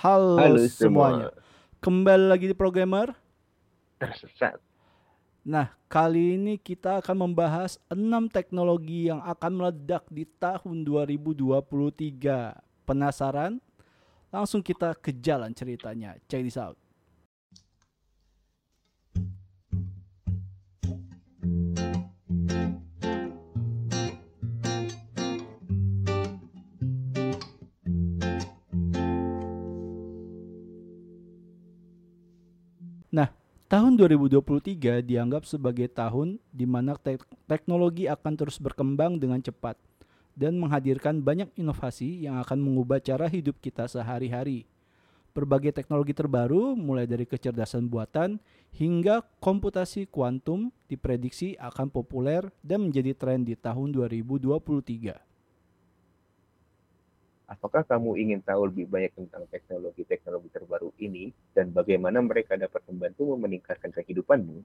Halo, Halo semuanya. semua. Kembali lagi di Programmer. Nah, kali ini kita akan membahas 6 teknologi yang akan meledak di tahun 2023. Penasaran? Langsung kita ke jalan ceritanya. Check this out. Tahun 2023 dianggap sebagai tahun di mana tek- teknologi akan terus berkembang dengan cepat dan menghadirkan banyak inovasi yang akan mengubah cara hidup kita sehari-hari. Berbagai teknologi terbaru, mulai dari kecerdasan buatan hingga komputasi kuantum, diprediksi akan populer dan menjadi tren di tahun 2023. Apakah kamu ingin tahu lebih banyak tentang teknologi-teknologi terbaru ini dan bagaimana mereka dapat membantu meningkatkan kehidupanmu?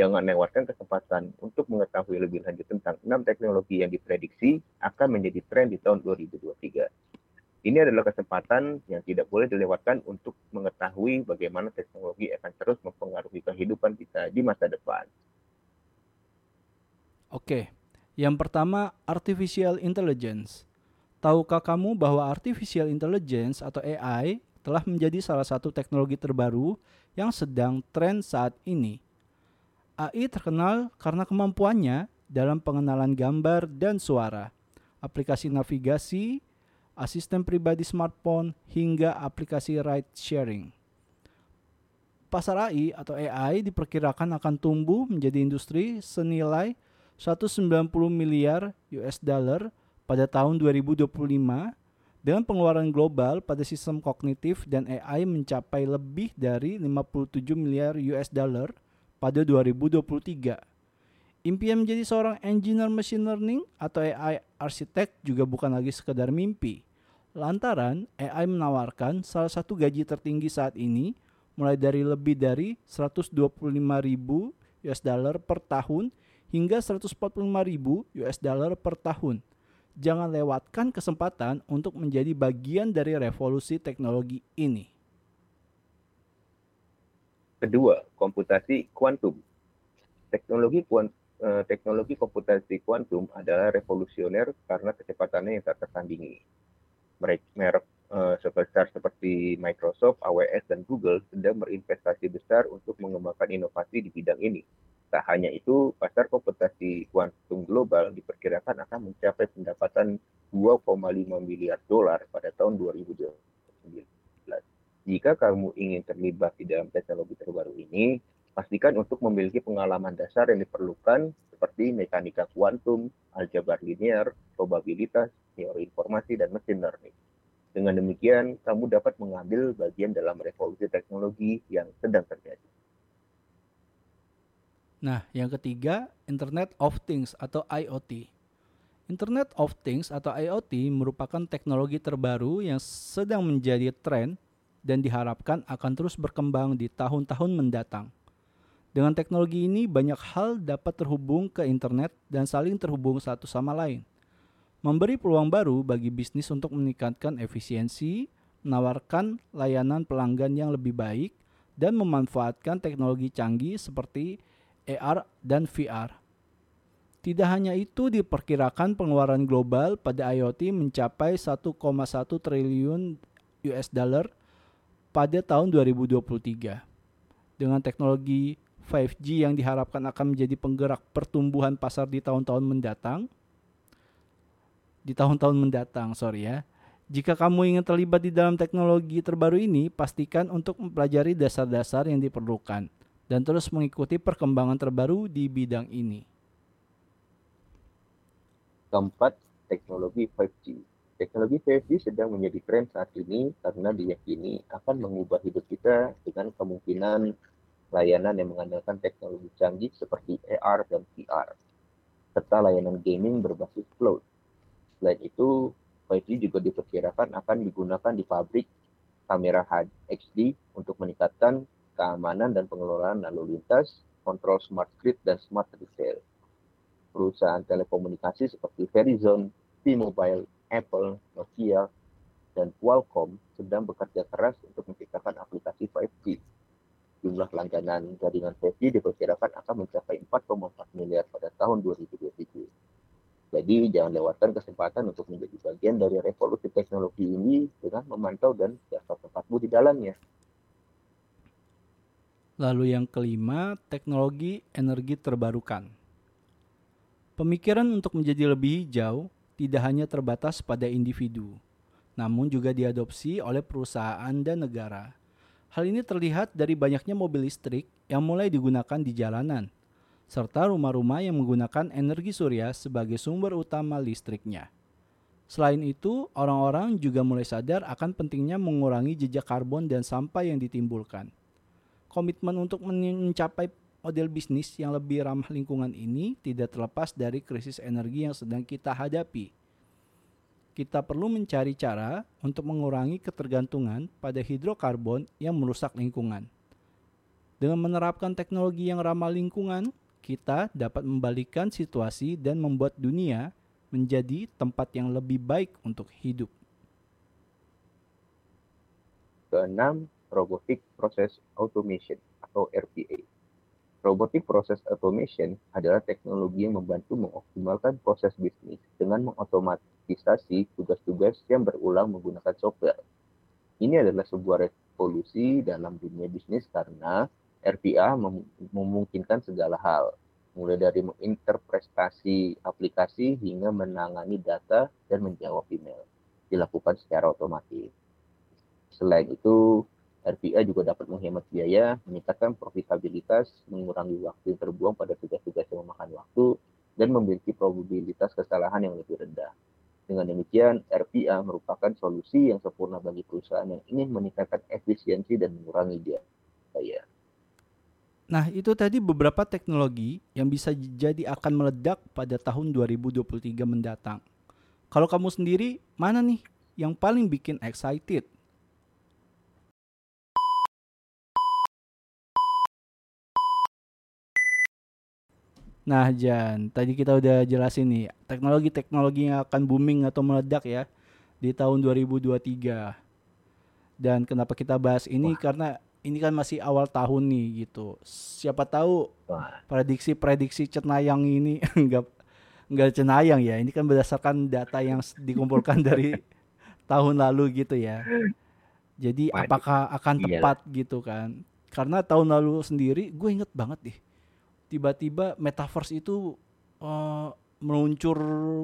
Jangan lewatkan kesempatan untuk mengetahui lebih lanjut tentang 6 teknologi yang diprediksi akan menjadi tren di tahun 2023. Ini adalah kesempatan yang tidak boleh dilewatkan untuk mengetahui bagaimana teknologi akan terus mempengaruhi kehidupan kita di masa depan. Oke, yang pertama artificial intelligence. Tahukah kamu bahwa artificial intelligence atau AI telah menjadi salah satu teknologi terbaru yang sedang tren saat ini? AI terkenal karena kemampuannya dalam pengenalan gambar dan suara, aplikasi navigasi, asisten pribadi smartphone, hingga aplikasi ride sharing. Pasar AI atau AI diperkirakan akan tumbuh menjadi industri senilai 190 miliar US dollar pada tahun 2025 dengan pengeluaran global pada sistem kognitif dan AI mencapai lebih dari 57 miliar US dollar pada 2023. Impian menjadi seorang engineer machine learning atau AI arsitek juga bukan lagi sekedar mimpi. Lantaran AI menawarkan salah satu gaji tertinggi saat ini mulai dari lebih dari 125.000 US dollar per tahun hingga 145.000 US dollar per tahun. Jangan lewatkan kesempatan untuk menjadi bagian dari revolusi teknologi ini. Kedua, komputasi kuantum. Teknologi eh, teknologi komputasi kuantum adalah revolusioner karena kecepatannya yang tak tertandingi. Merek, merek eh, sebesar seperti Microsoft, AWS, dan Google sedang berinvestasi besar untuk mengembangkan inovasi di bidang ini. Tak hanya itu, pasar komputasi kuantum global diperkirakan akan mencapai pendapatan 2,5 miliar dolar pada tahun 2019. Jika kamu ingin terlibat di dalam teknologi terbaru ini, pastikan untuk memiliki pengalaman dasar yang diperlukan seperti mekanika kuantum, aljabar linear, probabilitas, teori informasi, dan mesin learning. Dengan demikian, kamu dapat mengambil bagian dalam revolusi teknologi yang sedang terjadi. Nah, yang ketiga, Internet of Things atau IoT. Internet of Things atau IoT merupakan teknologi terbaru yang sedang menjadi tren dan diharapkan akan terus berkembang di tahun-tahun mendatang. Dengan teknologi ini, banyak hal dapat terhubung ke internet dan saling terhubung satu sama lain. Memberi peluang baru bagi bisnis untuk meningkatkan efisiensi, menawarkan layanan pelanggan yang lebih baik, dan memanfaatkan teknologi canggih seperti AR dan VR. Tidak hanya itu, diperkirakan pengeluaran global pada IoT mencapai 1,1 triliun US dollar pada tahun 2023. Dengan teknologi 5G yang diharapkan akan menjadi penggerak pertumbuhan pasar di tahun-tahun mendatang, di tahun-tahun mendatang, sorry ya. Jika kamu ingin terlibat di dalam teknologi terbaru ini, pastikan untuk mempelajari dasar-dasar yang diperlukan dan terus mengikuti perkembangan terbaru di bidang ini. Keempat, teknologi 5G. Teknologi 5G sedang menjadi tren saat ini karena diyakini akan mengubah hidup kita dengan kemungkinan layanan yang mengandalkan teknologi canggih seperti AR dan VR, serta layanan gaming berbasis cloud. Selain itu, 5G juga diperkirakan akan digunakan di pabrik kamera HD untuk meningkatkan keamanan dan pengelolaan lalu lintas, kontrol smart grid, dan smart retail. Perusahaan telekomunikasi seperti Verizon, T-Mobile, Apple, Nokia, dan Qualcomm sedang bekerja keras untuk menciptakan aplikasi 5G. Jumlah langganan jaringan 5G diperkirakan akan mencapai 4,4 miliar pada tahun 2027. Jadi jangan lewatkan kesempatan untuk menjadi bagian dari revolusi teknologi ini dengan memantau dan daftar tempatmu di dalamnya. Lalu yang kelima, teknologi energi terbarukan. Pemikiran untuk menjadi lebih hijau tidak hanya terbatas pada individu, namun juga diadopsi oleh perusahaan dan negara. Hal ini terlihat dari banyaknya mobil listrik yang mulai digunakan di jalanan, serta rumah-rumah yang menggunakan energi surya sebagai sumber utama listriknya. Selain itu, orang-orang juga mulai sadar akan pentingnya mengurangi jejak karbon dan sampah yang ditimbulkan. Komitmen untuk mencapai model bisnis yang lebih ramah lingkungan ini tidak terlepas dari krisis energi yang sedang kita hadapi kita perlu mencari cara untuk mengurangi ketergantungan pada hidrokarbon yang merusak lingkungan. Dengan menerapkan teknologi yang ramah lingkungan, kita dapat membalikkan situasi dan membuat dunia menjadi tempat yang lebih baik untuk hidup. Keenam, Robotic Process Automation atau RPA. Robotic Process Automation adalah teknologi yang membantu mengoptimalkan proses bisnis dengan mengotomatisasi tugas-tugas yang berulang menggunakan software. Ini adalah sebuah revolusi dalam dunia bisnis karena RPA mem memungkinkan segala hal, mulai dari menginterpretasi aplikasi hingga menangani data dan menjawab email, dilakukan secara otomatis. Selain itu, RPA juga dapat menghemat biaya, meningkatkan profitabilitas, mengurangi waktu yang terbuang pada tugas-tugas yang memakan waktu, dan memiliki probabilitas kesalahan yang lebih rendah. Dengan demikian, RPA merupakan solusi yang sempurna bagi perusahaan yang ingin meningkatkan efisiensi dan mengurangi biaya. Nah, itu tadi beberapa teknologi yang bisa jadi akan meledak pada tahun 2023 mendatang. Kalau kamu sendiri, mana nih yang paling bikin excited? Nah, Jan, tadi kita udah jelasin nih teknologi-teknologi yang akan booming atau meledak ya di tahun 2023. Dan kenapa kita bahas ini Wah. karena ini kan masih awal tahun nih gitu. Siapa tahu prediksi-prediksi cenayang ini enggak enggak cenayang ya. Ini kan berdasarkan data yang dikumpulkan dari tahun lalu gitu ya. Jadi apakah akan iya. tepat gitu kan? Karena tahun lalu sendiri gue inget banget deh tiba-tiba metaverse itu uh, meluncur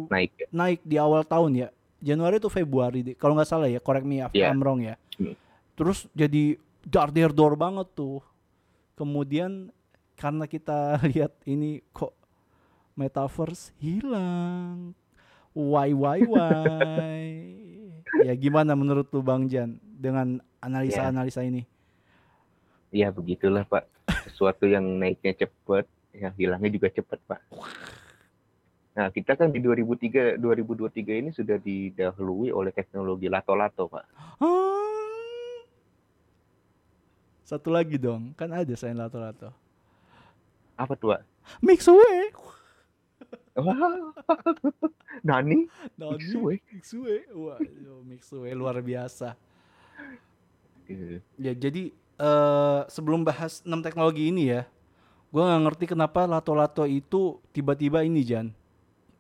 naik ya? naik di awal tahun ya. Januari itu Februari kalau nggak salah ya correct me if yeah. I'm wrong ya. Hmm. terus jadi dar der dor banget tuh. Kemudian karena kita lihat ini kok metaverse hilang. Why why why? Ya gimana menurut tuh Bang Jan dengan analisa-analisa ini? Ya begitulah Pak. Sesuatu yang naiknya cepat yang hilangnya juga cepat pak nah kita kan di 2003 2023 ini sudah didahului oleh teknologi lato-lato pak satu lagi dong kan ada selain lato-lato apa tuh pak Mixue Nani? Nani? Mixue? Mixue? Wah, Mixue luar biasa. Yeah. Ya, jadi uh, sebelum bahas enam teknologi ini ya, gue nggak ngerti kenapa lato-lato itu tiba-tiba ini Jan.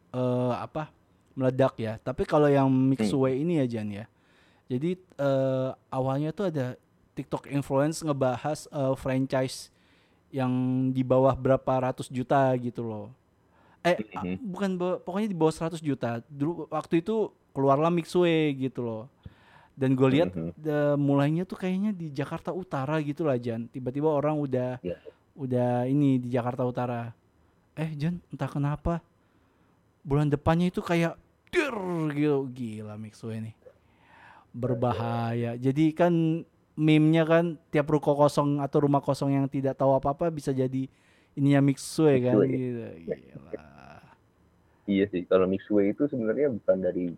Uh, apa? Meledak ya. Tapi kalau yang Mixway hmm. ini ya Jan ya. Jadi uh, awalnya tuh ada TikTok influence ngebahas uh, franchise yang di bawah berapa ratus juta gitu loh. Eh hmm. bukan pokoknya di bawah 100 juta. Dulu waktu itu keluarlah Mixway gitu loh. Dan gue lihat hmm. mulainya tuh kayaknya di Jakarta Utara gitu lah Jan. Tiba-tiba orang udah yeah udah ini di Jakarta Utara eh Jan entah kenapa bulan depannya itu kayak dir gitu gila Mixu ini berbahaya jadi kan meme-nya kan tiap ruko kosong atau rumah kosong yang tidak tahu apa-apa bisa jadi ininya Mixue kan gitu. Gila. Iya sih, kalau Mixue itu sebenarnya bukan dari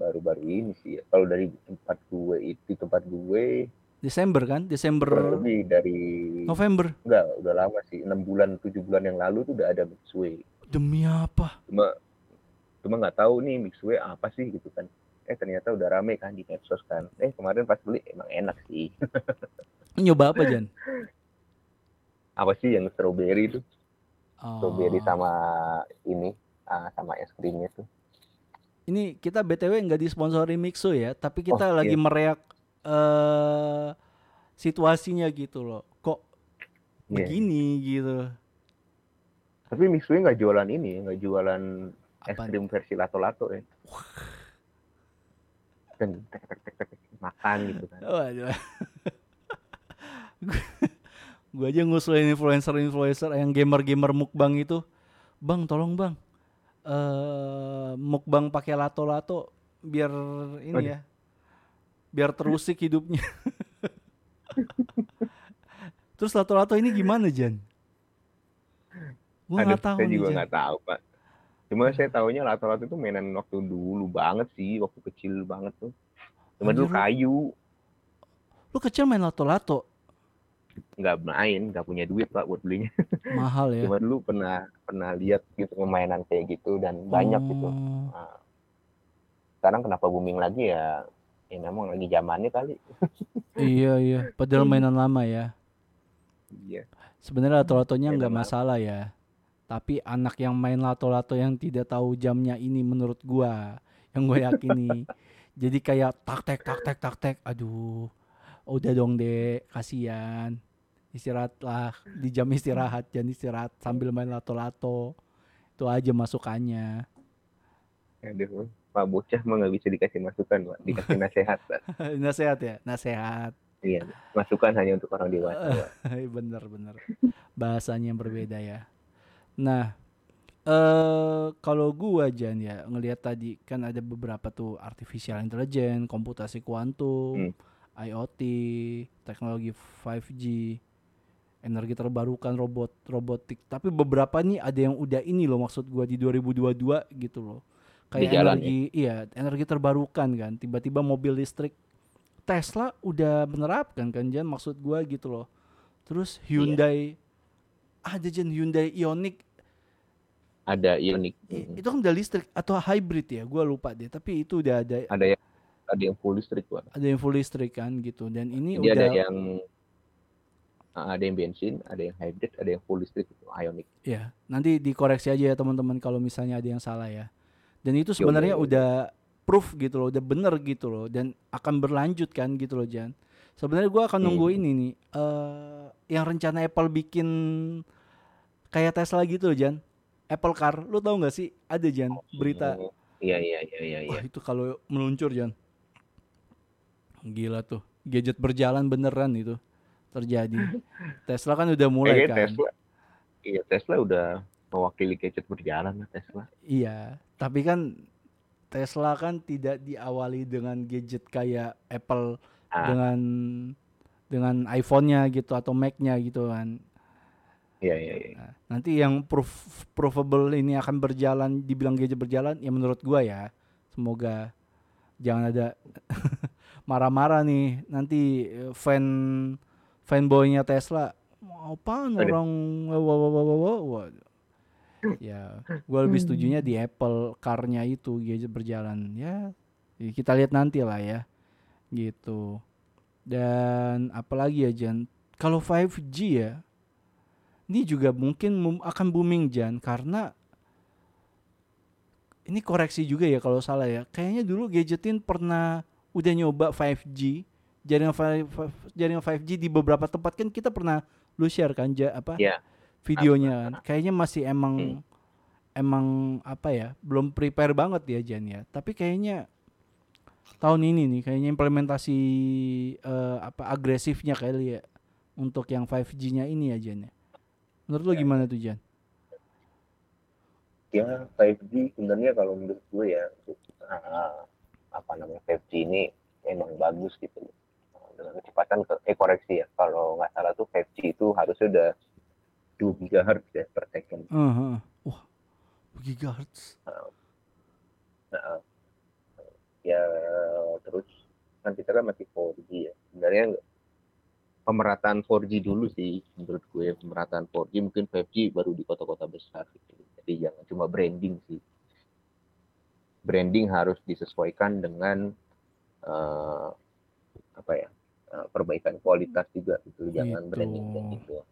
baru-baru ini sih. Ya. Kalau dari tempat gue itu tempat gue Desember kan? Desember lebih dari November. Enggak, udah lama sih. 6 bulan, 7 bulan yang lalu tuh udah ada Mixway. Demi apa? Cuma cuma nggak tahu nih Mixway apa sih gitu kan. eh ternyata udah rame kan di medsos kan eh kemarin pas beli emang enak sih Nyoba apa Jan? apa sih yang strawberry itu Oh. strawberry sama ini ah, sama es krimnya tuh Ini kita BTW nggak disponsori Mixo ya, tapi kita Oh, lagi iya. mereak eh situasinya gitu loh. Kok Iya. begini gitu. tapi Mixue nggak jualan ini nggak jualan es krim versi lato-lato ya dan tek tek tek tek makan gitu kan Waduh. Gue aja ngusulin influencer-influencer yang gamer-gamer mukbang itu. Bang, tolong bang. eh mukbang pakai lato-lato biar ini Waduh. ya. Biar terusik hidupnya. Terus lato-lato ini gimana, Jan? Gue nggak tahu saya nih, juga nggak tahu pak. Cuma saya tahunya lato-lato itu mainan waktu dulu banget sih waktu kecil banget tuh. Cuma Anjir, dulu lu- kayu. Lu kecil main lato-lato, nggak main nggak punya duit pak buat belinya. Mahal ya. cuma dulu pernah pernah lihat gitu permainan kayak gitu dan banyak gitu. Oh, Nah, sekarang kenapa booming lagi ya ya memang lagi zamannya kali iya iya, padahal mainan lama ya. iya Sebenarnya lato-latonya nggak masalah ya. Tapi anak yang main lato-lato yang tidak tahu jamnya ini menurut gua, yang gue yakini. jadi kayak tak tek tak tek tak tek. Aduh. Udah dong, Dek. Kasihan. Istirahatlah di jam istirahat, jangan istirahat sambil main lato-lato. Itu aja masukannya. aduh pak bocah mah nggak bisa dikasih masukan pak. Dikasih nasihat pak. Nasehat ya, nasehat. iya masukan hanya untuk orang dewasa bener bener. Bahasanya yang berbeda ya. Nah eh kalau gua Jan ya ngelihat tadi kan ada beberapa tuh artificial intelligence komputasi kuantum IoT teknologi 5G energi terbarukan robot robotik. Tapi beberapa nih ada yang udah ini loh maksud gua di 2022 gitu loh kayak Di jalan energi iya energi terbarukan kan. Tiba-tiba mobil listrik Tesla udah menerapkan kan Jan maksud gua gitu loh. Terus Hyundai ada Jan Hyundai Ioniq. Ada Ioniq. I- itu kan udah listrik atau hybrid ya gua lupa deh. Tapi itu udah ada ada yang ada yang full listrik pak. Ada yang full listrik kan gitu. Dan ini Jadi udah ada yang ah, ada yang bensin, ada yang hybrid, ada yang full listrik itu Ioniq. Ya, nanti dikoreksi aja ya teman-teman kalau misalnya ada yang salah ya. Dan itu sebenarnya yo, udah proof gitu loh, udah bener gitu loh dan akan berlanjut kan gitu loh Jan. Sebenarnya gua akan nunggu Hmm. ini nih eh yang rencana Apple bikin kayak Tesla gitu loh Jan. Apple Car, lu tahu nggak sih ada Jan berita Oh, Iya iya iya iya iya. Wah itu kalau meluncur Jan Gila tuh Gadget berjalan beneran itu Terjadi Tesla kan udah mulai kan Tesla. Iya Tesla udah mewakili gadget berjalan lah Tesla. Iya Tapi kan Tesla kan tidak diawali dengan gadget kayak Apple Ah. Dengan Dengan iPhone-nya gitu Atau Mac-nya gitu kan Iya iya iya. Nah, Nanti yang proof, provable ini akan berjalan Dibilang gadget berjalan Ya menurut gua ya Semoga Jangan ada Marah-marah nih Nanti eh, fan Fanboynya Tesla Mau apaan Aduh. orang wah, wah, wah, wah, wah. Ya Gue lebih setujunya di Apple Car-nya itu Gadget berjalan. Ya ya Kita lihat nanti lah ya Gitu. Dan apalagi ya Jan? Kalau 5G ya ini juga mungkin mum- akan booming Jan karena ini koreksi juga ya kalau salah ya. Kayaknya dulu Gadgetin pernah udah nyoba 5G jaringan 5, jaringan 5G di beberapa tempat. Kan kita pernah lu share kan ja, apa? Iya. Videonya kan. Kayaknya masih emang Hmm. emang apa ya belum prepare banget ya Jan ya. Tapi kayaknya tahun ini nih kayaknya implementasi eh, apa agresifnya kali ya untuk yang 5G-nya ini ya Jan ya. Menurut lo gimana tuh Jan? Ya 5G sebenarnya kalau menurut gue ya ah, apa namanya 5G ini emang bagus gitu loh. Dengan kecepatan ke eh koreksi ya kalau nggak salah tuh 5G itu harusnya udah 2 GHz ya per second. Eh, heeh. Wah, gigahertz. Nah, ya terus kan kita kan masih 4G ya. Sebenarnya pemerataan 4G dulu sih menurut gue pemerataan 4G mungkin 5G baru di kota-kota besar gitu. Jadi jangan cuma branding sih. branding harus disesuaikan dengan uh, apa ya uh, perbaikan kualitas juga gitu jangan Itu. branding branding doang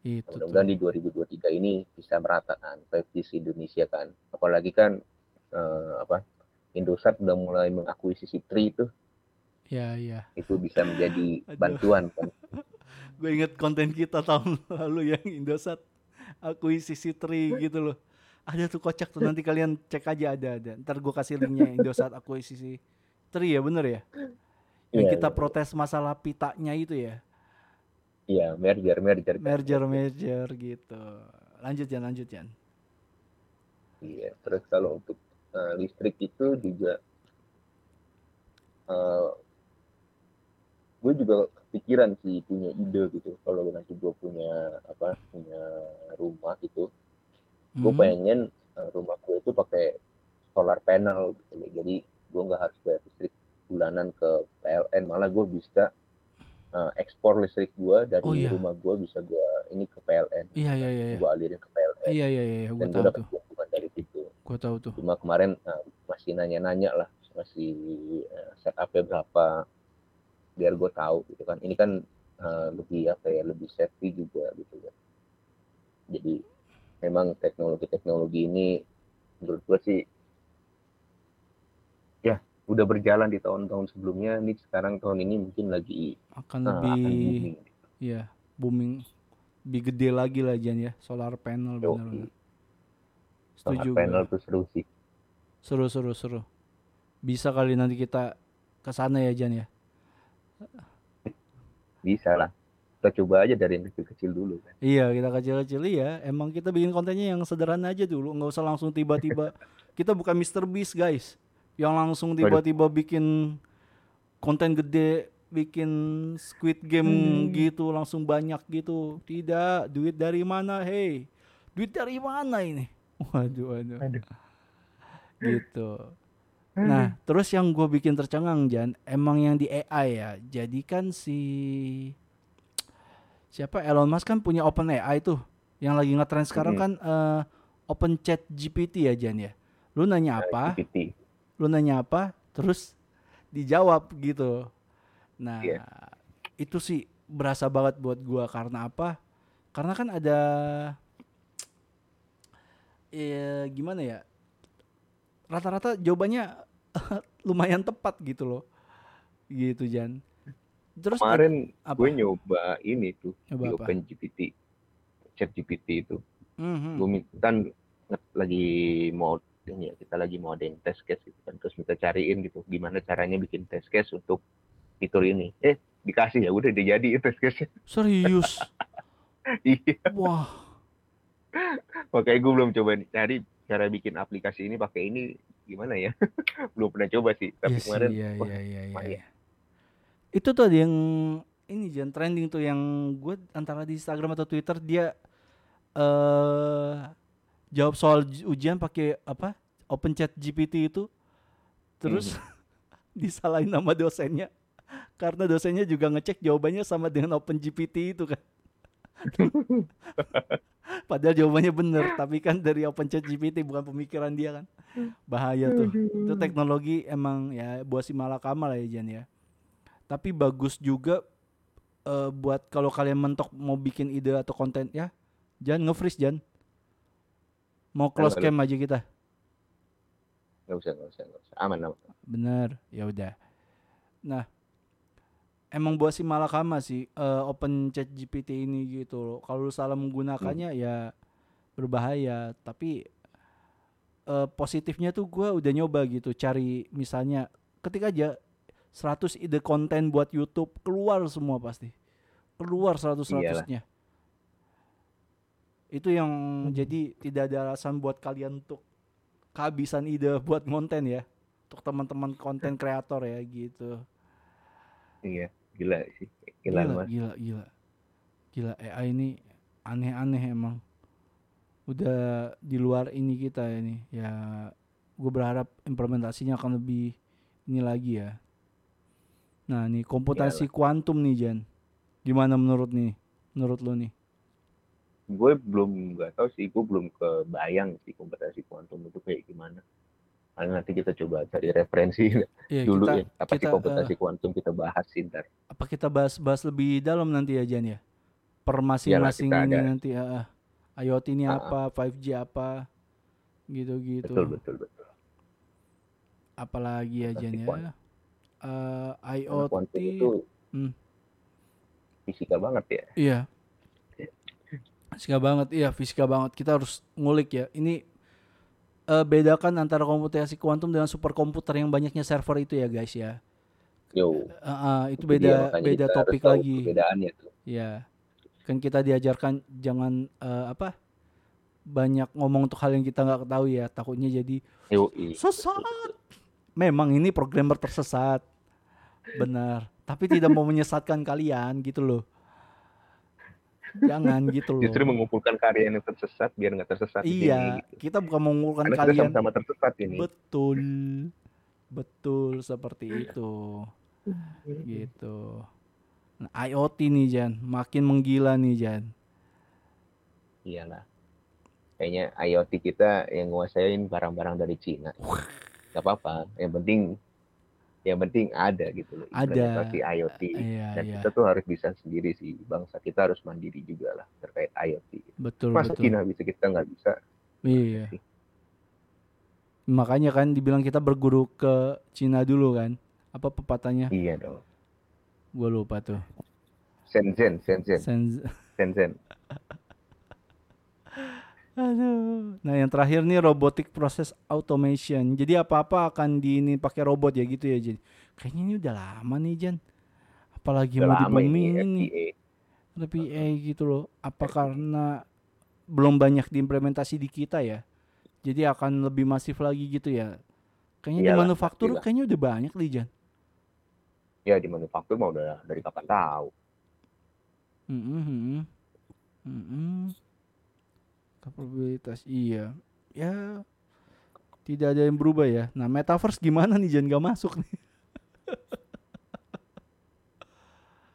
Itu mudah-mudahan di 2023 ini bisa merata kan 5G di Indonesia kan apalagi kan uh, apa Indosat udah mulai mengakuisisi Tri itu Ya, ya. itu bisa menjadi Aduh. bantuan kan Gue inget konten kita tahun lalu yang Indosat akuisisi Tri gitu loh. Ada tuh kocak tuh nanti kalian cek aja ada ada. Ntar gue kasih linknya Indosat akuisisi Tri ya bener ya? Yang Iya, kita iya. protes masalah pitanya itu ya. Iya merger merger. Merger merger gitu. Lanjut Jan, lanjut Jan. Iya, terus kalau untuk uh, listrik itu juga uh, gue juga kepikiran sih punya ide gitu kalau nanti gue punya apa punya rumah gitu gue Hmm. pengen uh, rumah gue itu pakai solar panel gitu jadi gue nggak harus bayar listrik bulanan ke PLN malah gue bisa uh, ekspor listrik gue dari Oh, iya. rumah gue bisa gue ini ke PLN Iya iya iya. iya. gue alirin ke PLN Iya iya iya, gue dan gue tahu dapat dari situ Gue tahu tuh. cuma kemarin uh, masih nanya-nanya lah masih uh, setupnya berapa biar gue tahu gitu kan ini kan uh, lebih apa ya lebih safety juga gitu kan jadi memang teknologi-teknologi ini menurut gue sih ya udah berjalan di tahun-tahun sebelumnya ini sekarang tahun ini mungkin lagi Akan uh, akan lebih booming Iya, booming lebih gede lagi lah Jan ya, solar panel Yoi. bener-bener. solar Setuju panel tuh seru sih Seru seru seru. Bisa kali nanti kita ke sana ya Jan ya. bisa lah kita coba aja dari yang kecil-kecil dulu kan Iya, kita kecil-kecil iya. Emang kita bikin kontennya yang sederhana aja dulu, nggak usah langsung tiba-tiba. kita bukan Mr. Beast guys, yang langsung tiba-tiba bikin konten gede, bikin Squid Game Hmm. gitu, langsung banyak gitu. Tidak, duit dari mana? Hey, duit dari mana ini? Waduh, waduh. Aduh. Gitu. Nah, terus yang gue bikin tercengang Jan, emang yang di AI ya. Jadi kan si siapa Elon Musk kan punya Open AI tuh, yang lagi ngetrend sekarang kan eh, Open Chat GPT ya Jan ya. Lu nanya apa? GPT Lu nanya apa? Terus dijawab gitu. Nah, Iya. itu sih berasa banget buat gua karena apa? Karena kan ada ya gimana ya? Rata-rata jawabannya lumayan tepat gitu loh. Gitu Jan. Terus kemarin apa? gue nyoba ini tuh Nyoba di apa? Open GPT Chat GPT itu Mhm. gue minta kan lagi mau ini ya, kita lagi mau ada yang test case gitu kan. Terus minta cariin gitu gimana caranya bikin test case untuk fitur ini. Eh dikasih ya udah dia jadi test case Serius. iya. Wah, makanya gue belum coba nih cari cara bikin aplikasi ini pakai ini gimana ya? Belum pernah coba sih tapi Iya sih, kemarin iya, wah, iya, iya, iya, iya. Itu tuh ada yang ini Jan trending tuh yang gue antara di Instagram atau Twitter dia eh jawab soal ujian pakai apa? Open Chat GPT itu. Terus disalahin nama dosennya karena dosennya juga ngecek jawabannya sama dengan Open GPT itu kan. Padahal jawabannya bener, tapi kan dari Open Chat GPT bukan pemikiran dia kan. Bahaya tuh itu teknologi emang ya buat si malakama lah ya Jan ya tapi bagus juga eh, buat kalau kalian mentok mau bikin ide atau konten ya jangan nge-freeze Jan mau close Halo, cam aja kita. Nggak usah nggak usah nggak usah. Aman aman. Bener ya udah. Nah emang buat si malakama sih eh, open chat GPT ini gitu loh. Kalau lu salah menggunakannya ya berbahaya. Tapi eh, positifnya tuh gua udah nyoba gitu cari misalnya ketik aja 100 ide konten buat YouTube keluar semua pasti. Keluar 100 Iyalah. 100 nya itu yang jadi tidak ada alasan buat kalian untuk kehabisan ide buat konten ya. Untuk teman-teman konten kreator ya gitu. Iya gila sih. Gila gila, mas. gila gila. Gila AI ini aneh-aneh emang. Udah di luar ini kita ini. Ya gue berharap implementasinya akan lebih ini lagi ya. Nah nih komputasi kuantum nih Jan. Gimana menurut nih? Menurut lo nih gue belum nggak tahu sih gue belum kebayang sih komputasi kuantum itu kayak gimana Nah, nanti kita coba cari referensi Iya, dulu kita ya. Apa sih kita komputasi eh, kuantum kita bahas sih ntar. apa kita bahas-bahas lebih dalam nanti ya Jan ya? Per masing-masing ini ada. nanti ah. IoT ini ah. apa, 5G apa, gitu-gitu. betul betul betul. Apalagi ya Jan ya? Karena IoT, itu hmm, fisika banget ya. iya, fisika banget, iya fisika banget. Kita harus ngulik ya. Ini eh, bedakan antara komputasi kuantum dengan superkomputer yang banyaknya server itu ya guys ya. Yo, Ah, ah, itu itu dia beda makanya beda topik lagi. perbedaannya tuh. Ya, kan kita diajarkan jangan eh, apa banyak ngomong untuk hal yang kita nggak ketahui ya. Takutnya jadi Yo, sesat. Memang ini programmer tersesat, benar. Tapi tidak mau menyesatkan kalian gitu loh. Jangan gitu Justru loh. mengumpulkan karya yang tersesat biar nggak tersesat Iya, gitu. kita bukan mengumpulkan Karena kita kalian. sama-sama tersesat ini. Betul, betul seperti itu, gitu. Nah, IoT nih Jan, makin menggila nih Jan. Iyalah. Kayaknya IoT kita yang nguasain barang-barang dari Cina. Gak apa-apa. Yang penting yang penting ada gitu loh Ada, implementasi IoT. iya Dan iya, kita tuh harus bisa sendiri sih. Bangsa kita harus mandiri juga lah terkait IoT. betul Masa betul. Cina bisa kita nggak bisa? Iya. sih. Makanya kan dibilang kita berguru ke Cina dulu kan. Apa pepatahnya? Iya dong. Gue lupa tuh. Shenzhen, Shenzhen, Senz- Shenzhen. Aduh. Nah, yang terakhir nih robotic process automation. Jadi apa-apa akan di ini pakai robot ya gitu ya, Jan. Kayaknya ini udah lama nih, Jan. Apalagi Udah mau di ini booming ini. RPA gitu loh. Apa karena belum banyak diimplementasi di kita ya? Jadi akan lebih masif lagi gitu ya. Kayaknya di Iyalah, manufaktur pastilah. kayaknya udah banyak nih, Jan. Ya di manufaktur mah udah dari kapan tahu. Mm-mm, mm-mm. Mm-mm. Kapabilitas iya. Ya tidak ada yang berubah ya. Nah, metaverse gimana nih Jan gak masuk nih?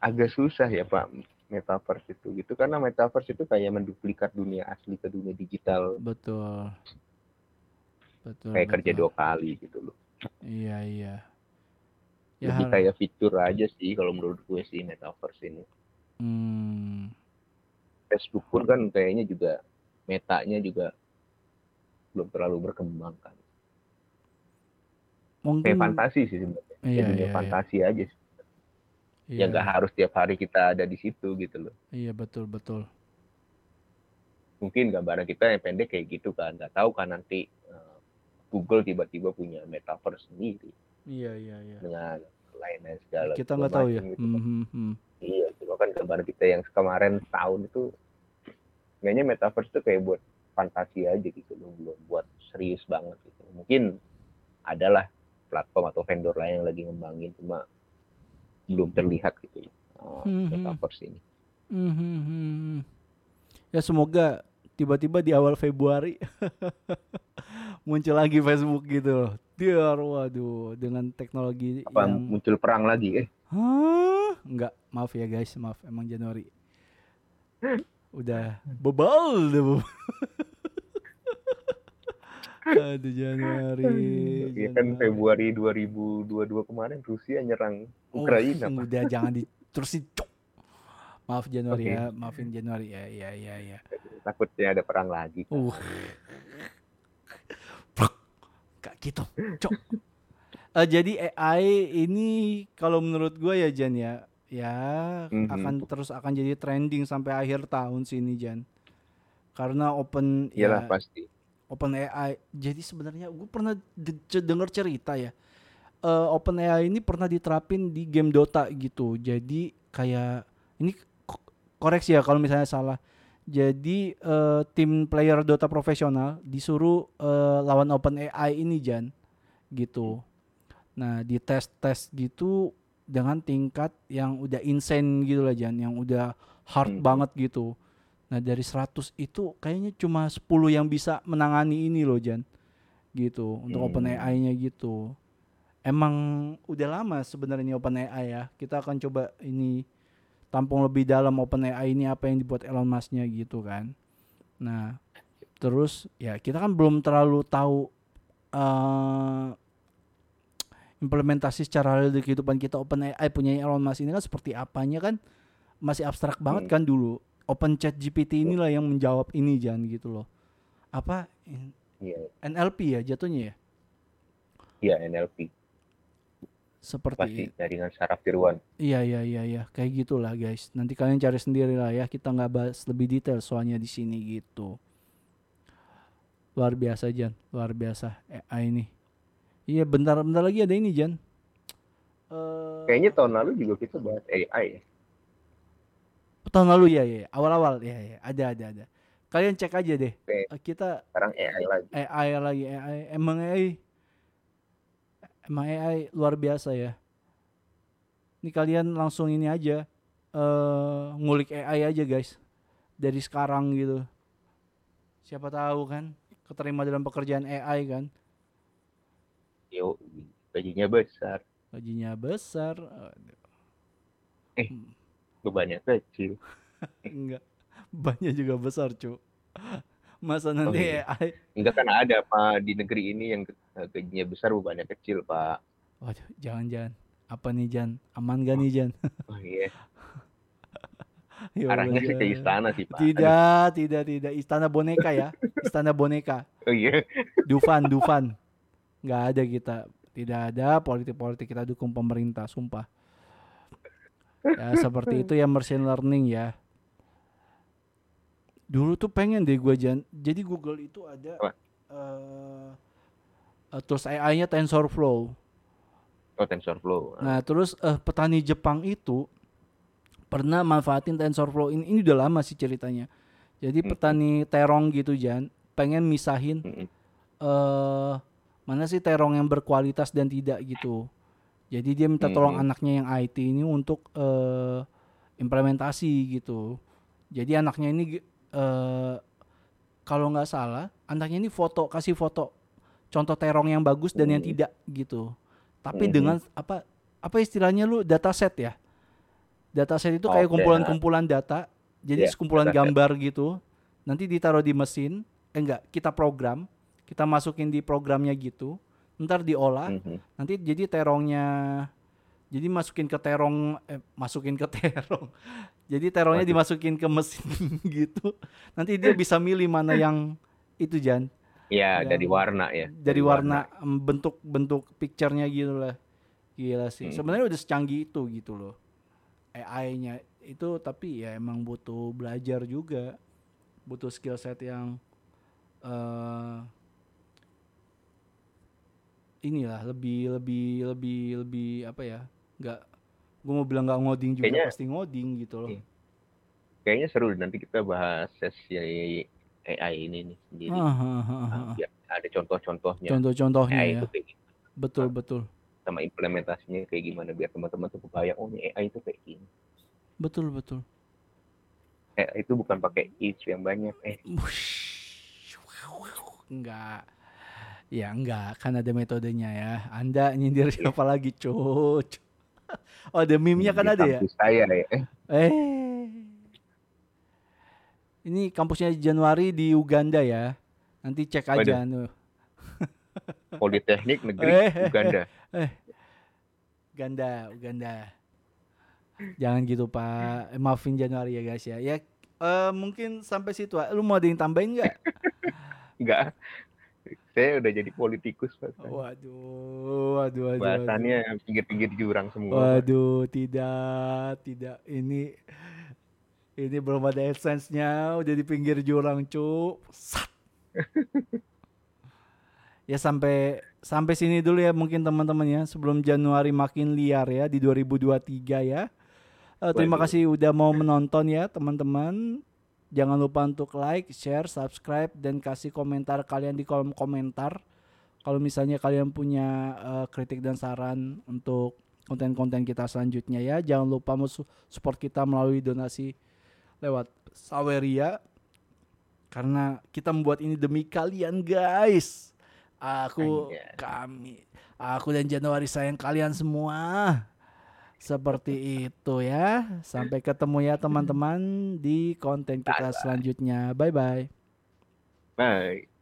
Agak susah ya Pak metaverse itu gitu karena metaverse itu kayak menduplikat dunia asli ke dunia digital Betul. Betul. kayak kerja betul. dua kali gitu loh. Iya, iya. Ya, Lebih kayak fitur aja sih kalau menurut gue sih metaverse ini. hmm, Facebook pun kan kayaknya juga metanya juga belum terlalu berkembang kan. mungkin Kayak fantasi sih sebenarnya. iya, ya iya, iya. fantasi aja sih. Iya, Ya nggak harus tiap hari kita ada di situ gitu loh. Iya, betul, betul. Mungkin gambaran kita yang pendek kayak gitu kan. Nggak tahu kan nanti eh, Google tiba-tiba punya metaverse sendiri Iya, iya, iya. dengan lain-lain segala Kita nggak tahu ya. gitu kan. Hmm, hmm. Iya, cuma kan gambaran kita yang kemarin tahun itu kayaknya metaverse itu kayak buat fantasi aja gitu loh, belum buat serius banget gitu. Mungkin adalah platform atau vendor lain yang lagi ngembangin cuma belum terlihat gitu loh, uh, metaverse ini. Hmm, hmm. Ya semoga tiba-tiba di awal Februari muncul lagi Facebook gitu loh. Biar waduh dengan teknologi Apa yang muncul perang lagi? Eh, Hah? Enggak, maaf ya guys, maaf emang Januari. Udah bebal deh. bebal. Aduh Januari. ya kan. Februari 2022 kemarin Rusia nyerang Oh, Ukraina, Pak. udah jangan diterusin. Cok. Maaf Januari Oke. ya, maafin Januari ya, ya, ya, ya. Takutnya ada perang lagi. Uh. Kayak gitu, cok. Eh, jadi AI ini kalau menurut gue ya Jan ya, ya Mhm. akan terus akan jadi trending sampai akhir tahun sini Jan. Karena open Iyalah ya, pasti. open AI. Jadi sebenarnya gue pernah de- ce- denger cerita ya. Eh, open AI ini pernah diterapin di game Dota gitu. Jadi kayak ini ko- koreksi ya kalau misalnya salah. Jadi eh, tim player Dota profesional disuruh eh, lawan open AI ini Jan gitu. Nah, di tes-tes gitu dengan tingkat yang udah insane gitu lah Jan, yang udah hard Mhm. banget gitu. Nah, dari 100 itu kayaknya cuma 10 yang bisa menangani ini loh Jan. Gitu, untuk Hmm. open AI-nya gitu. Emang udah lama sebenarnya open AI ya. Kita akan coba ini tampung lebih dalam open AI ini apa yang dibuat Elon Musk-nya gitu kan. Nah, terus ya kita kan belum terlalu tahu uh, implementasi secara real di kehidupan kita Open AI punya Elon Musk ini kan seperti apanya kan masih abstrak banget Hmm. kan dulu. Open Chat GPT inilah yang menjawab ini jangan gitu loh. Apa Iya, NLP ya jatuhnya ya? iya NLP Seperti pasti jaringan saraf tiruan. Iya iya iya iya kayak gitulah guys. Nanti kalian cari sendiri lah ya. Kita nggak bahas lebih detail soalnya di sini gitu. Luar biasa Jan, luar biasa AI ini. Iya bentar bentar lagi ada ini Jan. Eh, Kayaknya tahun lalu juga kita bahas AI ya. tahun lalu ya ya awal-awal ya ya ada ada ada. Kalian cek aja deh. Oke. Eh, Kita Sekarang AI lagi. AI lagi AI emang AI emang AI luar biasa ya. Ini kalian langsung ini aja eh ngulik AI aja guys dari sekarang gitu. Siapa tahu kan keterima dalam pekerjaan AI kan Yo, gajinya besar, gajinya besar. Aduh, bebannya kecil. enggak banyak juga besar cu. Masa nanti iya. AI Enggak kan ada Pak di negeri ini yang eh, gajinya besar bebannya kecil, Pak. Waduh, jangan-jangan apa nih Jan? Aman gak nih Jan? Oh iya, Ya arahnya sih ke istana sih, Pak. Tidak, tidak, tidak. Istana boneka ya. Istana boneka. Oh iya. Dufan, Dufan. Nggak ada kita. Tidak ada politik-politik kita dukung pemerintah, sumpah. Ya seperti itu ya machine learning ya. Dulu tuh pengen deh gue jan. Jadi Google itu ada Apa? eh eh, tools AI-nya TensorFlow. Oh, TensorFlow. Nah, terus eh, petani Jepang itu pernah manfaatin TensorFlow ini. Ini udah lama sih ceritanya. Jadi Hmm. petani terong gitu Jan, pengen misahin eh mana sih terong yang berkualitas dan tidak gitu. Jadi dia minta tolong Hmm. anaknya yang IT ini untuk eh implementasi gitu. Jadi anaknya ini eh kalau nggak salah, anaknya ini foto kasih foto contoh terong yang bagus dan yang Hmm. tidak gitu. Tapi Mhm. dengan apa apa istilahnya lu dataset ya? Dataset itu kayak kumpulan-kumpulan data. Jadi Iya, sekumpulan dataset. gambar gitu. Nanti ditaruh di mesin. Eh enggak, kita program, kita masukin di programnya gitu. Ntar diolah, Mhm. nanti jadi terongnya jadi masukin ke terong eh masukin ke terong. Jadi terongnya dimasukin ke mesin gitu. Nanti dia bisa milih mana yang itu Jan Ya, Yang dari warna ya. dari warna em, bentuk-bentuk picture-nya gitu lah. Gila sih. Hmm. Sebenarnya udah secanggih itu gitu loh. AI-nya itu tapi ya emang butuh belajar juga. Butuh skill set yang eh inilah lebih lebih lebih lebih apa ya? Nggak gue mau bilang nggak ngoding juga Kayaknya- pasti ngoding gitu loh. Iya. Kayaknya seru nanti kita bahas sesi AI ini nih sendiri. Ah, ah, ah, ah, ah. biar ada contoh-contohnya Contoh-contohnya AI ya. itu kayak Betul betul. sama implementasinya kayak gimana biar teman-teman tuh kebayang oh ini AI itu kayak gini. Betul betul. AI itu bukan pakai if yang banyak eh Enggak. Ya enggak, kan ada metodenya ya. Anda nyindir siapa lagi, cuc? Oh, ada meme-nya kan ada ya? saya ya. Eh, Eh. Ini kampusnya Januari di Uganda ya. Nanti cek aja tuh. Politeknik Negeri Eh. Uganda. Uganda, Uganda. Jangan gitu, Pak. Eh, maafin Januari ya, guys ya. Ya eh, mungkin sampai situ. Lu mau ada yang tambahin nggak? Enggak. Saya udah jadi politikus Pak. Waduh, waduh, waduh. Bahasannya pinggir-pinggir jurang semua. Waduh, tidak, tidak. Ini ini belum ada essence-nya, udah di pinggir jurang, cu. Sat. ya sampai sampai sini dulu ya mungkin teman-teman ya sebelum Januari makin liar ya di 2023 ya. Eh, terima Waduh. kasih udah mau menonton ya teman-teman. Jangan lupa untuk like, share, subscribe dan kasih komentar kalian di kolom komentar. Kalau misalnya kalian punya eh, kritik dan saran untuk konten-konten kita selanjutnya ya, jangan lupa support kita melalui donasi lewat Saweria karena kita membuat ini demi kalian guys. Aku Anjay. kami aku dan Januari sayang kalian semua. Seperti itu ya. Sampai ketemu ya teman-teman di konten kita selanjutnya. Bye bye. Bye.